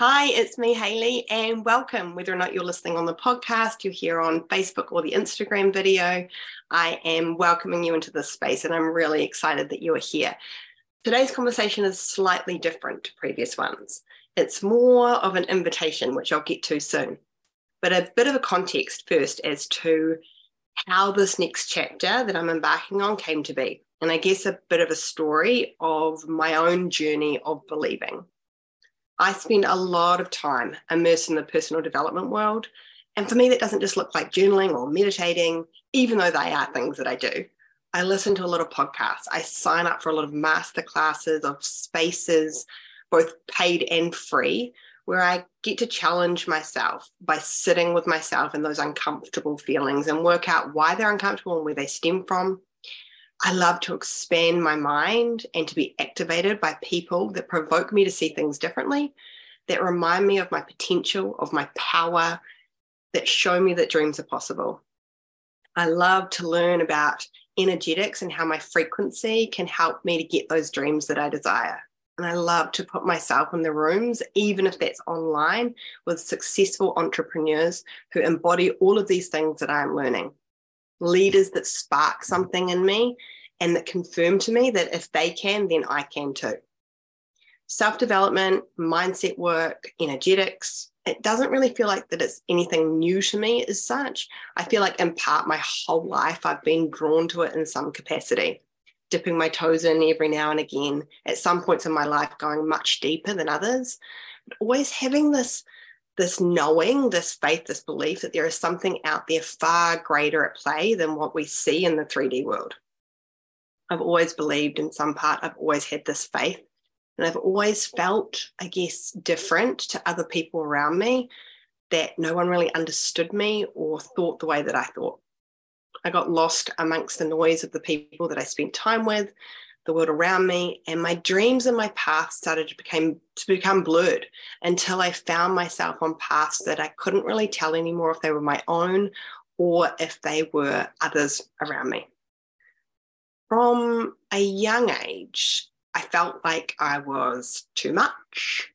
Hi, it's me, Hayley, and welcome. Whether or not you're listening on the podcast, you're here on Facebook or the Instagram video, I am welcoming you into this space and I'm really excited that you are here. Today's conversation is slightly different to previous ones. It's more of an invitation, which I'll get to soon, but a bit of a context first as to how this next chapter that I'm embarking on came to be. And I guess a bit of a story of my own journey of believing. I spend a lot of time immersed in the personal development world. And for me, that doesn't just look like journaling or meditating, even though they are things that I do. I listen to a lot of podcasts. I sign up for a lot of master classes of spaces, both paid and free, where I get to challenge myself by sitting with myself in those uncomfortable feelings and work out why they're uncomfortable and where they stem from, I love to expand my mind and to be activated by people that provoke me to see things differently, that remind me of my potential, of my power, that show me that dreams are possible. I love to learn about energetics and how my frequency can help me to get those dreams that I desire. And I love to put myself in the rooms, even if that's online, with successful entrepreneurs who embody all of these things that I'm learning leaders that spark something in me and that confirm to me that if they can, then I can too. Self development, mindset work, energetics, it doesn't really feel like that it's anything new to me as such. I feel like in part my whole life I've been drawn to it in some capacity, dipping my toes in every now and again, at some points in my life going much deeper than others, but always having this this knowing, this faith, this belief that there is something out there far greater at play than what we see in the 3D world. I've always believed in some part, I've always had this faith, and I've always felt, I guess, different to other people around me that no one really understood me or thought the way that I thought. I got lost amongst the noise of the people that I spent time with, the world around me, and my dreams and my path started to become to become blurred until I found myself on paths that I couldn't really tell anymore if they were my own or if they were others around me. From a young age, I felt like I was too much,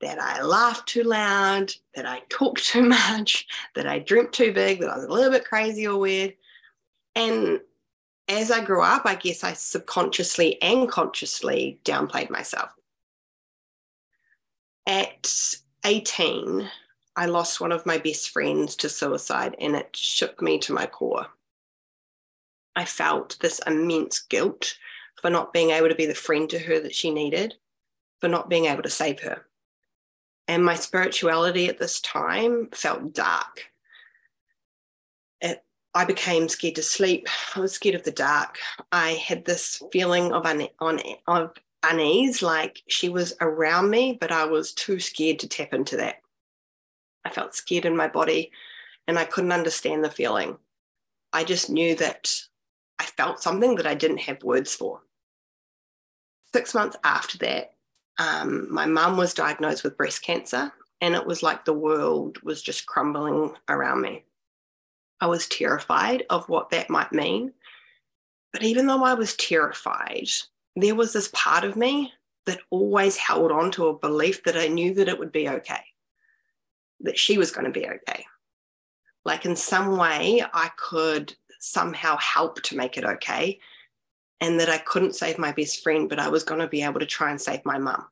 that I laughed too loud, that I talked too much, that I dreamt too big, that I was a little bit crazy or weird. And as I grew up, I guess I subconsciously and consciously downplayed myself. At 18, I lost one of my best friends to suicide, and it shook me to my core. I felt this immense guilt for not being able to be the friend to her that she needed, for not being able to save her. And my spirituality at this time felt dark. I became scared to sleep. I was scared of the dark. I had this feeling of, un- on, of unease, like she was around me, but I was too scared to tap into that. I felt scared in my body and I couldn't understand the feeling. I just knew that I felt something that I didn't have words for. Six months after that, um, my mum was diagnosed with breast cancer, and it was like the world was just crumbling around me. I was terrified of what that might mean. But even though I was terrified, there was this part of me that always held on to a belief that I knew that it would be okay, that she was going to be okay. Like in some way, I could somehow help to make it okay. And that I couldn't save my best friend, but I was going to be able to try and save my mum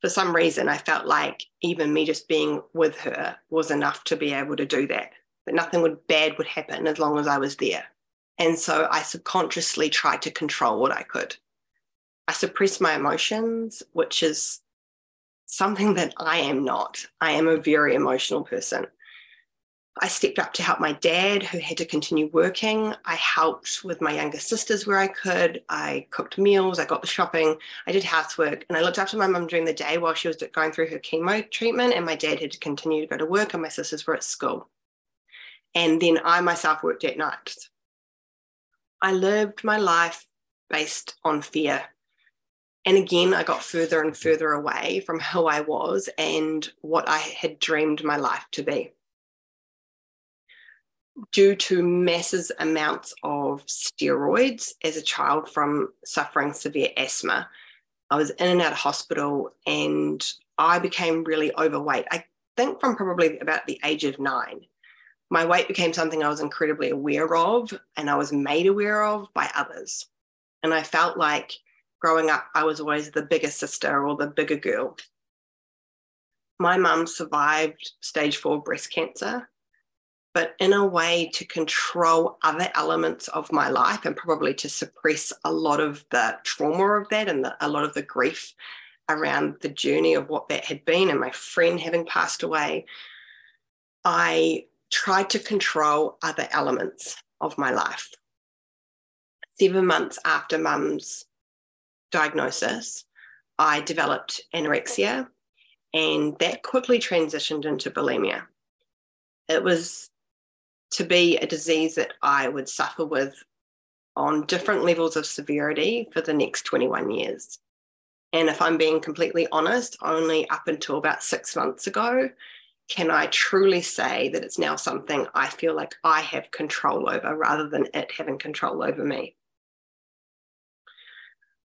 for some reason, I felt like even me just being with her was enough to be able to do that. That nothing would bad would happen as long as I was there. And so I subconsciously tried to control what I could. I suppressed my emotions, which is something that I am not. I am a very emotional person. I stepped up to help my dad, who had to continue working. I helped with my younger sisters where I could. I cooked meals, I got the shopping, I did housework, and I looked after my mum during the day while she was going through her chemo treatment. And my dad had to continue to go to work, and my sisters were at school. And then I myself worked at night. I lived my life based on fear. And again, I got further and further away from who I was and what I had dreamed my life to be due to massive amounts of steroids as a child from suffering severe asthma, I was in and out of hospital and I became really overweight. I think from probably about the age of nine. My weight became something I was incredibly aware of and I was made aware of by others. And I felt like growing up, I was always the bigger sister or the bigger girl. My mum survived stage four breast cancer but in a way to control other elements of my life and probably to suppress a lot of the trauma of that and the, a lot of the grief around the journey of what that had been and my friend having passed away. I tried to control other elements of my life. Seven months after mum's diagnosis, I developed anorexia, and that quickly transitioned into bulimia. It was to be a disease that I would suffer with on different levels of severity for the next 21 years. And if I'm being completely honest, only up until about six months ago can I truly say that it's now something I feel like I have control over rather than it having control over me.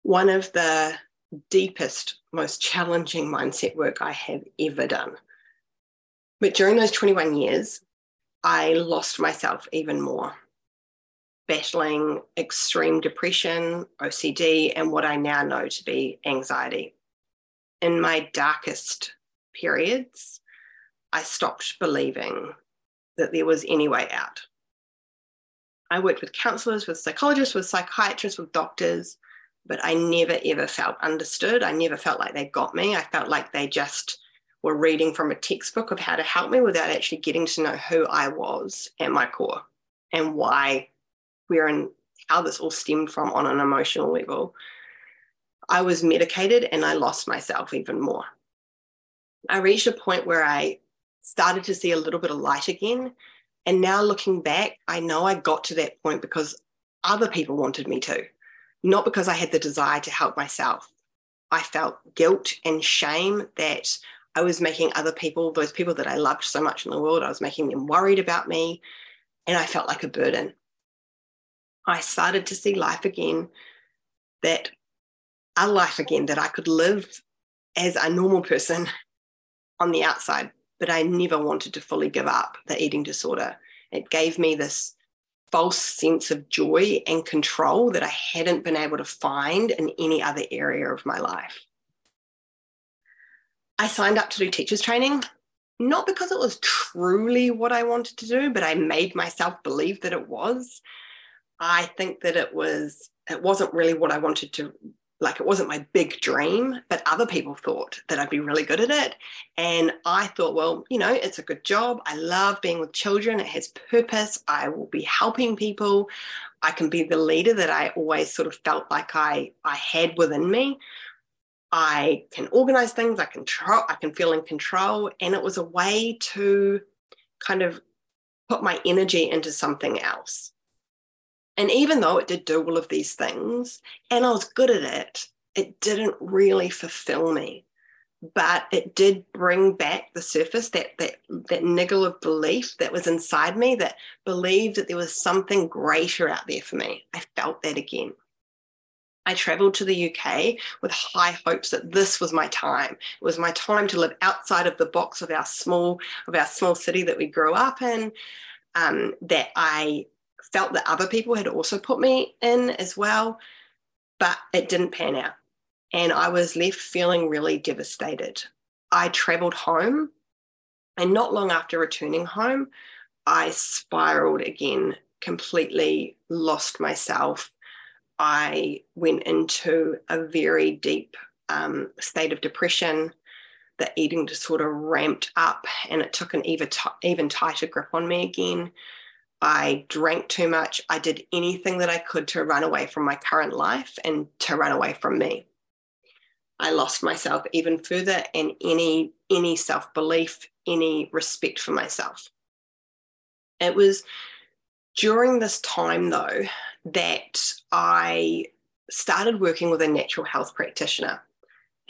One of the deepest, most challenging mindset work I have ever done. But during those 21 years, I lost myself even more, battling extreme depression, OCD, and what I now know to be anxiety. In my darkest periods, I stopped believing that there was any way out. I worked with counselors, with psychologists, with psychiatrists, with doctors, but I never ever felt understood. I never felt like they got me. I felt like they just were reading from a textbook of how to help me without actually getting to know who I was at my core and why, where, and how this all stemmed from on an emotional level. I was medicated and I lost myself even more. I reached a point where I started to see a little bit of light again. And now looking back, I know I got to that point because other people wanted me to, not because I had the desire to help myself. I felt guilt and shame that I was making other people, those people that I loved so much in the world, I was making them worried about me. And I felt like a burden. I started to see life again, that a life again, that I could live as a normal person on the outside, but I never wanted to fully give up the eating disorder. It gave me this false sense of joy and control that I hadn't been able to find in any other area of my life. I signed up to do teachers training, not because it was truly what I wanted to do, but I made myself believe that it was. I think that it was, it wasn't really what I wanted to, like, it wasn't my big dream, but other people thought that I'd be really good at it. And I thought, well, you know, it's a good job. I love being with children, it has purpose. I will be helping people. I can be the leader that I always sort of felt like I, I had within me. I can organize things, I can try, I can feel in control. And it was a way to kind of put my energy into something else. And even though it did do all of these things and I was good at it, it didn't really fulfill me. But it did bring back the surface that that that niggle of belief that was inside me that believed that there was something greater out there for me. I felt that again. I traveled to the UK with high hopes that this was my time. It was my time to live outside of the box of our small of our small city that we grew up in. Um, that I felt that other people had also put me in as well, but it didn't pan out, and I was left feeling really devastated. I traveled home, and not long after returning home, I spiraled again, completely lost myself I went into a very deep um, state of depression. The eating disorder ramped up and it took an even, t- even tighter grip on me again. I drank too much. I did anything that I could to run away from my current life and to run away from me. I lost myself even further and any any self-belief, any respect for myself. It was during this time though that I started working with a natural health practitioner.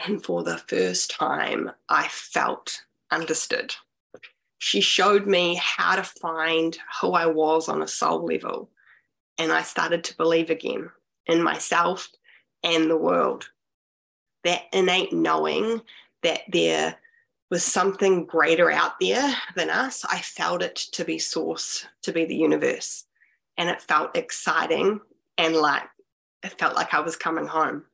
And for the first time, I felt understood. She showed me how to find who I was on a soul level. And I started to believe again in myself and the world. that innate knowing that there was something greater out there than us. I felt it to be source, to be the universe. And it felt exciting and like it felt like I was coming home.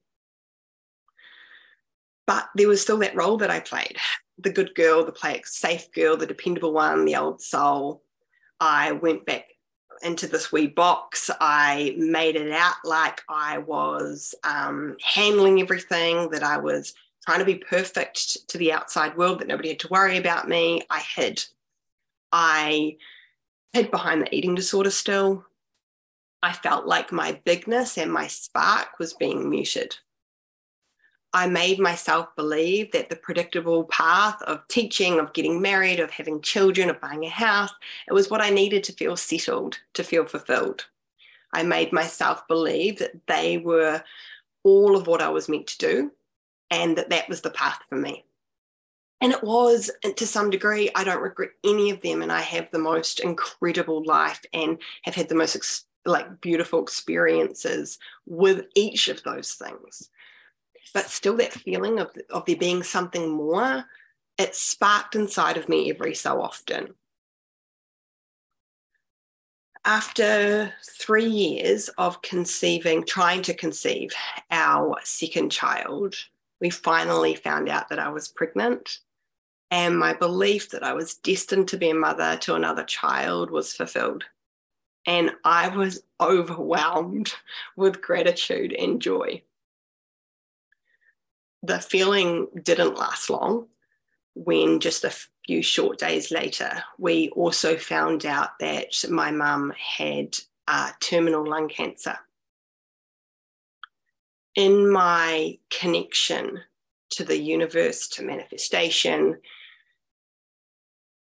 But there was still that role that I played the good girl, the play safe girl, the dependable one, the old soul. I went back into this wee box. I made it out like I was um, handling everything, that I was trying to be perfect to the outside world, that nobody had to worry about me. I hid. I hid behind the eating disorder still. I felt like my bigness and my spark was being muted. I made myself believe that the predictable path of teaching, of getting married, of having children, of buying a house, it was what I needed to feel settled, to feel fulfilled. I made myself believe that they were all of what I was meant to do and that that was the path for me. And it was to some degree, I don't regret any of them. And I have the most incredible life and have had the most like beautiful experiences with each of those things but still that feeling of, of there being something more, it sparked inside of me every so often. After three years of conceiving, trying to conceive our second child, we finally found out that I was pregnant. And my belief that I was destined to be a mother to another child was fulfilled. And I was overwhelmed with gratitude and joy the feeling didn't last long when just a few short days later, we also found out that my mum had uh, terminal lung cancer. In my connection to the universe, to manifestation,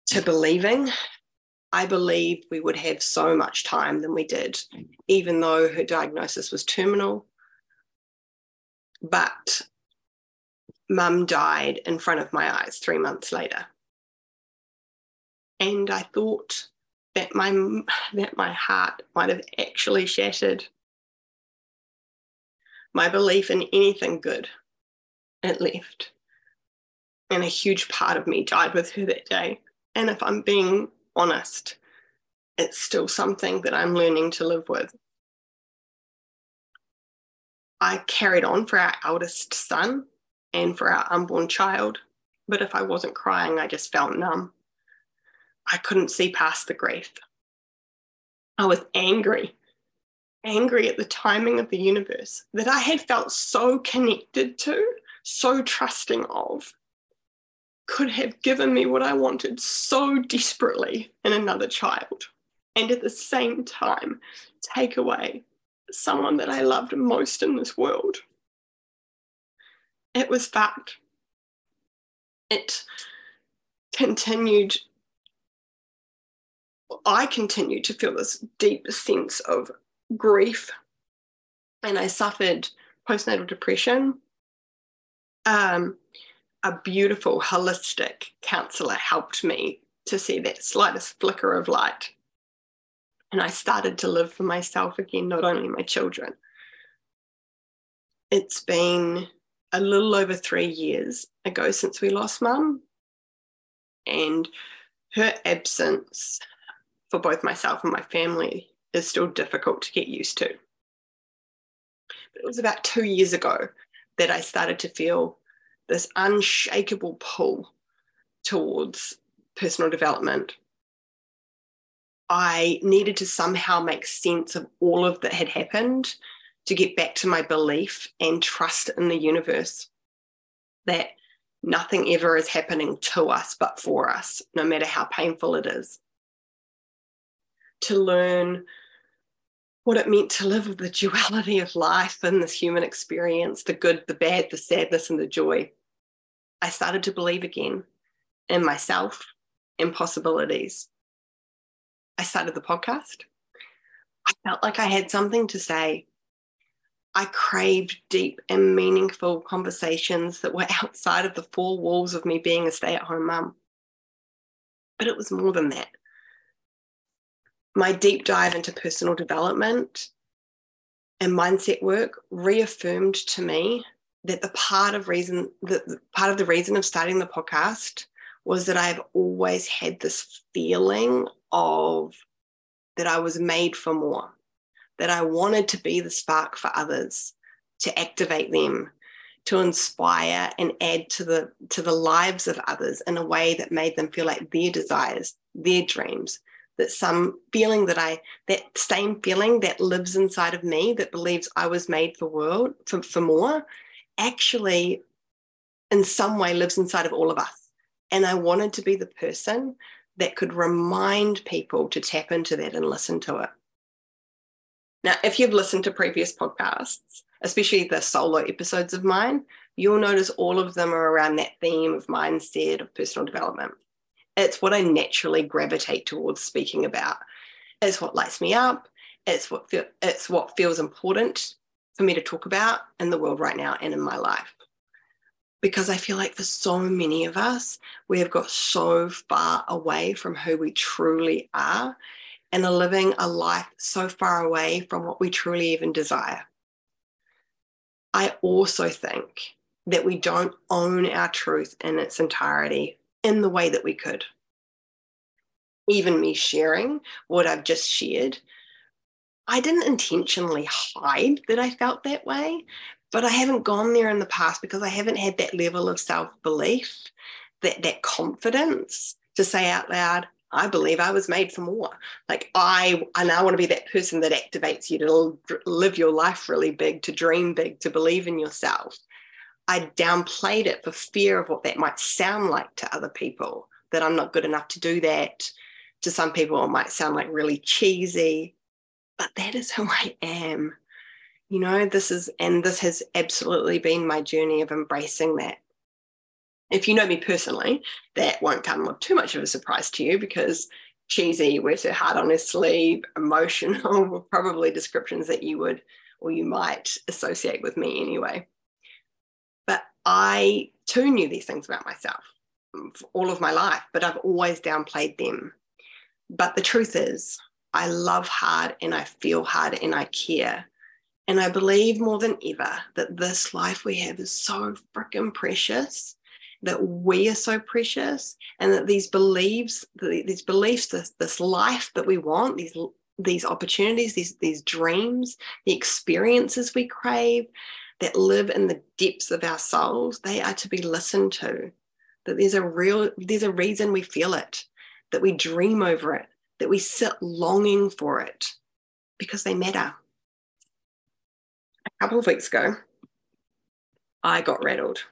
to believing, I believed we would have so much time than we did, even though her diagnosis was terminal. But mum died in front of my eyes three months later. And I thought that my, that my heart might have actually shattered. My belief in anything good, it left. And a huge part of me died with her that day. And if I'm being honest, it's still something that I'm learning to live with. I carried on for our eldest son and for our unborn child. But if I wasn't crying, I just felt numb. I couldn't see past the grief. I was angry, angry at the timing of the universe that I had felt so connected to, so trusting of, could have given me what I wanted so desperately in another child. And at the same time, take away someone that I loved most in this world it was fact. It continued, I continued to feel this deep sense of grief. And I suffered postnatal depression. Um, a beautiful holistic counselor helped me to see that slightest flicker of light. And I started to live for myself again, not only my children. It's been a little over three years ago since we lost mum. And her absence for both myself and my family is still difficult to get used to. But it was about two years ago that I started to feel this unshakable pull towards personal development. I needed to somehow make sense of all of that had happened to get back to my belief and trust in the universe that nothing ever is happening to us but for us, no matter how painful it is. To learn what it meant to live with the duality of life and this human experience the good, the bad, the sadness, and the joy. I started to believe again in myself and possibilities. I started the podcast. I felt like I had something to say I craved deep and meaningful conversations that were outside of the four walls of me being a stay at home mum. But it was more than that. My deep dive into personal development and mindset work reaffirmed to me that the part of reason that part of the reason of starting the podcast was that I've always had this feeling of that I was made for more, that I wanted to be the spark for others, to activate them, to inspire and add to the to the lives of others in a way that made them feel like their desires, their dreams, that some feeling that I that same feeling that lives inside of me that believes I was made for world for, for more actually in some way lives inside of all of us. And I wanted to be the person that could remind people to tap into that and listen to it. Now, if you've listened to previous podcasts, especially the solo episodes of mine, you'll notice all of them are around that theme of mindset, of personal development. It's what I naturally gravitate towards speaking about. It's what lights me up. It's what feel, it's what feels important for me to talk about in the world right now and in my life. Because I feel like for so many of us, we have got so far away from who we truly are and are living a life so far away from what we truly even desire. I also think that we don't own our truth in its entirety in the way that we could. Even me sharing what I've just shared, I didn't intentionally hide that I felt that way, but I haven't gone there in the past because I haven't had that level of self belief, that, that confidence to say out loud, I believe I was made for more. Like I, and I want to be that person that activates you to live your life really big, to dream big, to believe in yourself. I downplayed it for fear of what that might sound like to other people, that I'm not good enough to do that. To some people, it might sound like really cheesy, but that is who I am. You know, this is, and this has absolutely been my journey of embracing that. If you know me personally, that won't come with too much of a surprise to you because cheesy, wears her heart on her sleeve, emotional were probably descriptions that you would or you might associate with me anyway. I too knew these things about myself all of my life, but I've always downplayed them. But the truth is, I love hard and I feel hard and I care. And I believe more than ever that this life we have is so freaking precious that we are so precious and that these beliefs these beliefs this, this life that we want these these opportunities these these dreams the experiences we crave that live in the depths of our souls they are to be listened to that there's a real there's a reason we feel it that we dream over it that we sit longing for it because they matter a couple of weeks ago i got rattled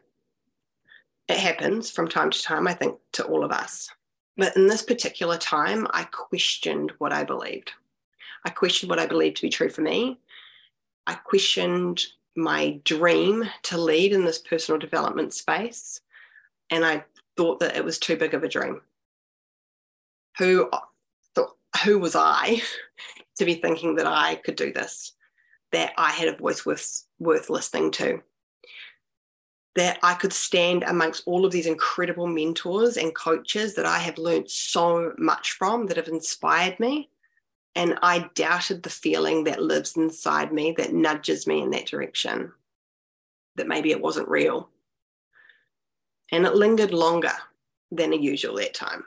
it happens from time to time, I think, to all of us. But in this particular time, I questioned what I believed. I questioned what I believed to be true for me. I questioned my dream to lead in this personal development space. And I thought that it was too big of a dream. Who, who was I to be thinking that I could do this, that I had a voice worth, worth listening to? that I could stand amongst all of these incredible mentors and coaches that I have learned so much from that have inspired me. And I doubted the feeling that lives inside me that nudges me in that direction, that maybe it wasn't real. And it lingered longer than usual that time.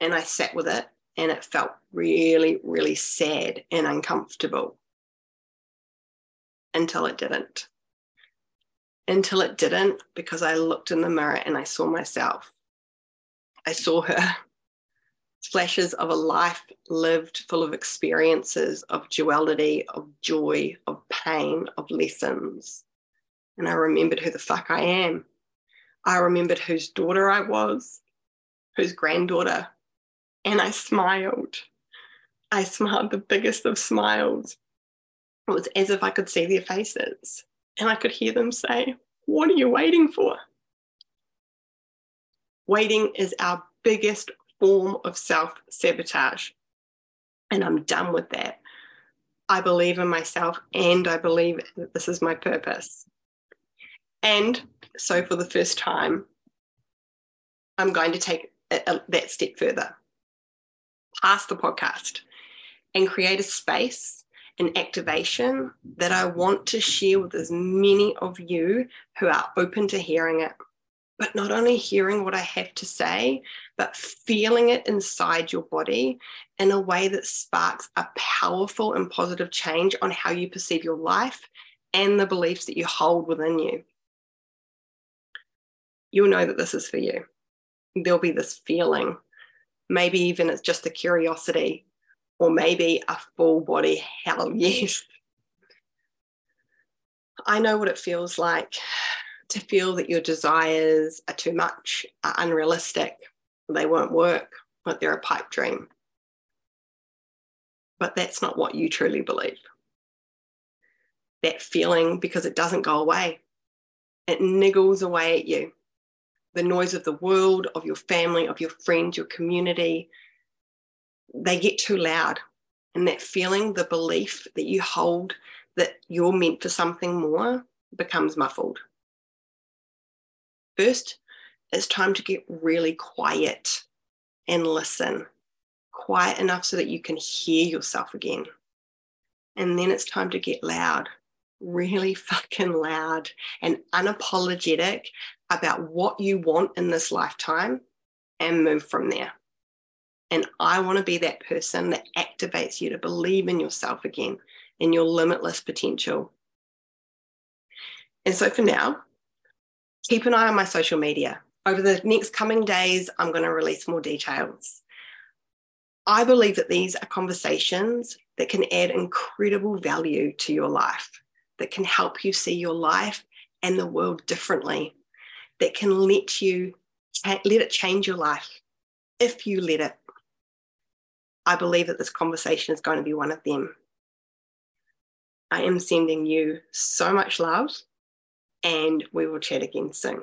And I sat with it and it felt really, really sad and uncomfortable until it didn't until it didn't because I looked in the mirror and I saw myself. I saw her. Flashes of a life lived full of experiences of duality, of joy, of pain, of lessons. And I remembered who the fuck I am. I remembered whose daughter I was, whose granddaughter. And I smiled. I smiled the biggest of smiles. It was as if I could see their faces. And I could hear them say, What are you waiting for? Waiting is our biggest form of self sabotage. And I'm done with that. I believe in myself and I believe that this is my purpose. And so, for the first time, I'm going to take a, a, that step further past the podcast and create a space an activation that I want to share with as many of you who are open to hearing it. But not only hearing what I have to say, but feeling it inside your body in a way that sparks a powerful and positive change on how you perceive your life and the beliefs that you hold within you. You'll know that this is for you. There'll be this feeling. Maybe even it's just a curiosity or maybe a full body hell yes. I know what it feels like to feel that your desires are too much, are unrealistic, they won't work, that they're a pipe dream. But that's not what you truly believe. That feeling, because it doesn't go away, it niggles away at you. The noise of the world, of your family, of your friends, your community, they get too loud. And that feeling, the belief that you hold that you're meant for something more becomes muffled. First, it's time to get really quiet and listen. Quiet enough so that you can hear yourself again. And then it's time to get loud, really fucking loud and unapologetic about what you want in this lifetime and move from there. And I want to be that person that activates you to believe in yourself again, in your limitless potential. And so for now, keep an eye on my social media. Over the next coming days, I'm going to release more details. I believe that these are conversations that can add incredible value to your life, that can help you see your life and the world differently, that can let you let it change your life if you let it. I believe that this conversation is going to be one of them. I am sending you so much love, and we will chat again soon.